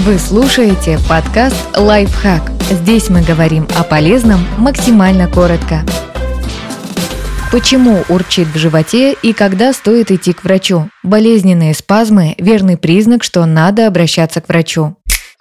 Вы слушаете подкаст «Лайфхак». Здесь мы говорим о полезном максимально коротко. Почему урчит в животе и когда стоит идти к врачу? Болезненные спазмы – верный признак, что надо обращаться к врачу.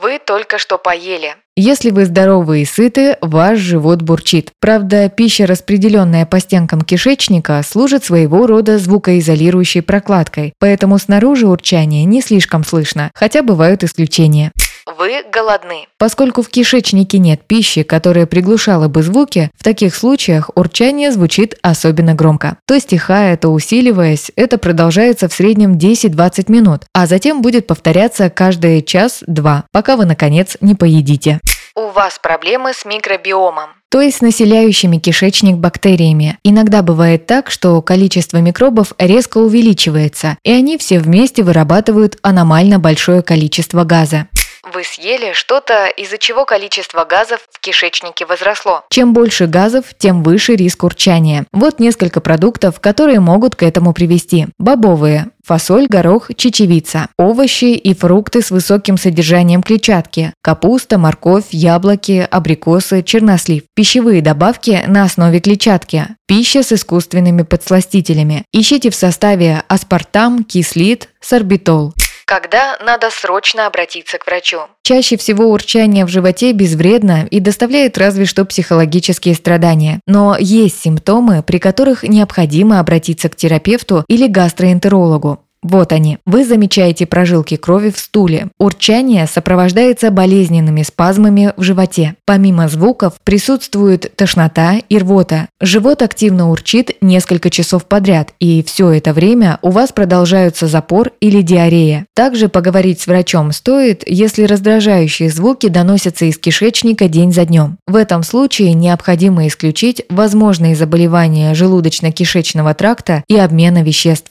Вы только что поели. Если вы здоровы и сыты, ваш живот бурчит. Правда, пища, распределенная по стенкам кишечника, служит своего рода звукоизолирующей прокладкой, поэтому снаружи урчание не слишком слышно, хотя бывают исключения. Вы голодны. Поскольку в кишечнике нет пищи, которая приглушала бы звуки, в таких случаях урчание звучит особенно громко. То стихая, то усиливаясь, это продолжается в среднем 10-20 минут, а затем будет повторяться каждый час-два, пока вы наконец не поедите. У вас проблемы с микробиомом. То есть с населяющими кишечник бактериями. Иногда бывает так, что количество микробов резко увеличивается, и они все вместе вырабатывают аномально большое количество газа. Вы съели что-то, из-за чего количество газов в кишечнике возросло. Чем больше газов, тем выше риск урчания. Вот несколько продуктов, которые могут к этому привести. Бобовые, фасоль, горох, чечевица, овощи и фрукты с высоким содержанием клетчатки, капуста, морковь, яблоки, абрикосы, чернослив, пищевые добавки на основе клетчатки, пища с искусственными подсластителями. Ищите в составе аспартам, кислит, сорбитол. Когда надо срочно обратиться к врачу? Чаще всего урчание в животе безвредно и доставляет разве что психологические страдания. Но есть симптомы, при которых необходимо обратиться к терапевту или гастроэнтерологу. Вот они. Вы замечаете прожилки крови в стуле. Урчание сопровождается болезненными спазмами в животе. Помимо звуков присутствует тошнота и рвота. Живот активно урчит несколько часов подряд, и все это время у вас продолжаются запор или диарея. Также поговорить с врачом стоит, если раздражающие звуки доносятся из кишечника день за днем. В этом случае необходимо исключить возможные заболевания желудочно-кишечного тракта и обмена веществ.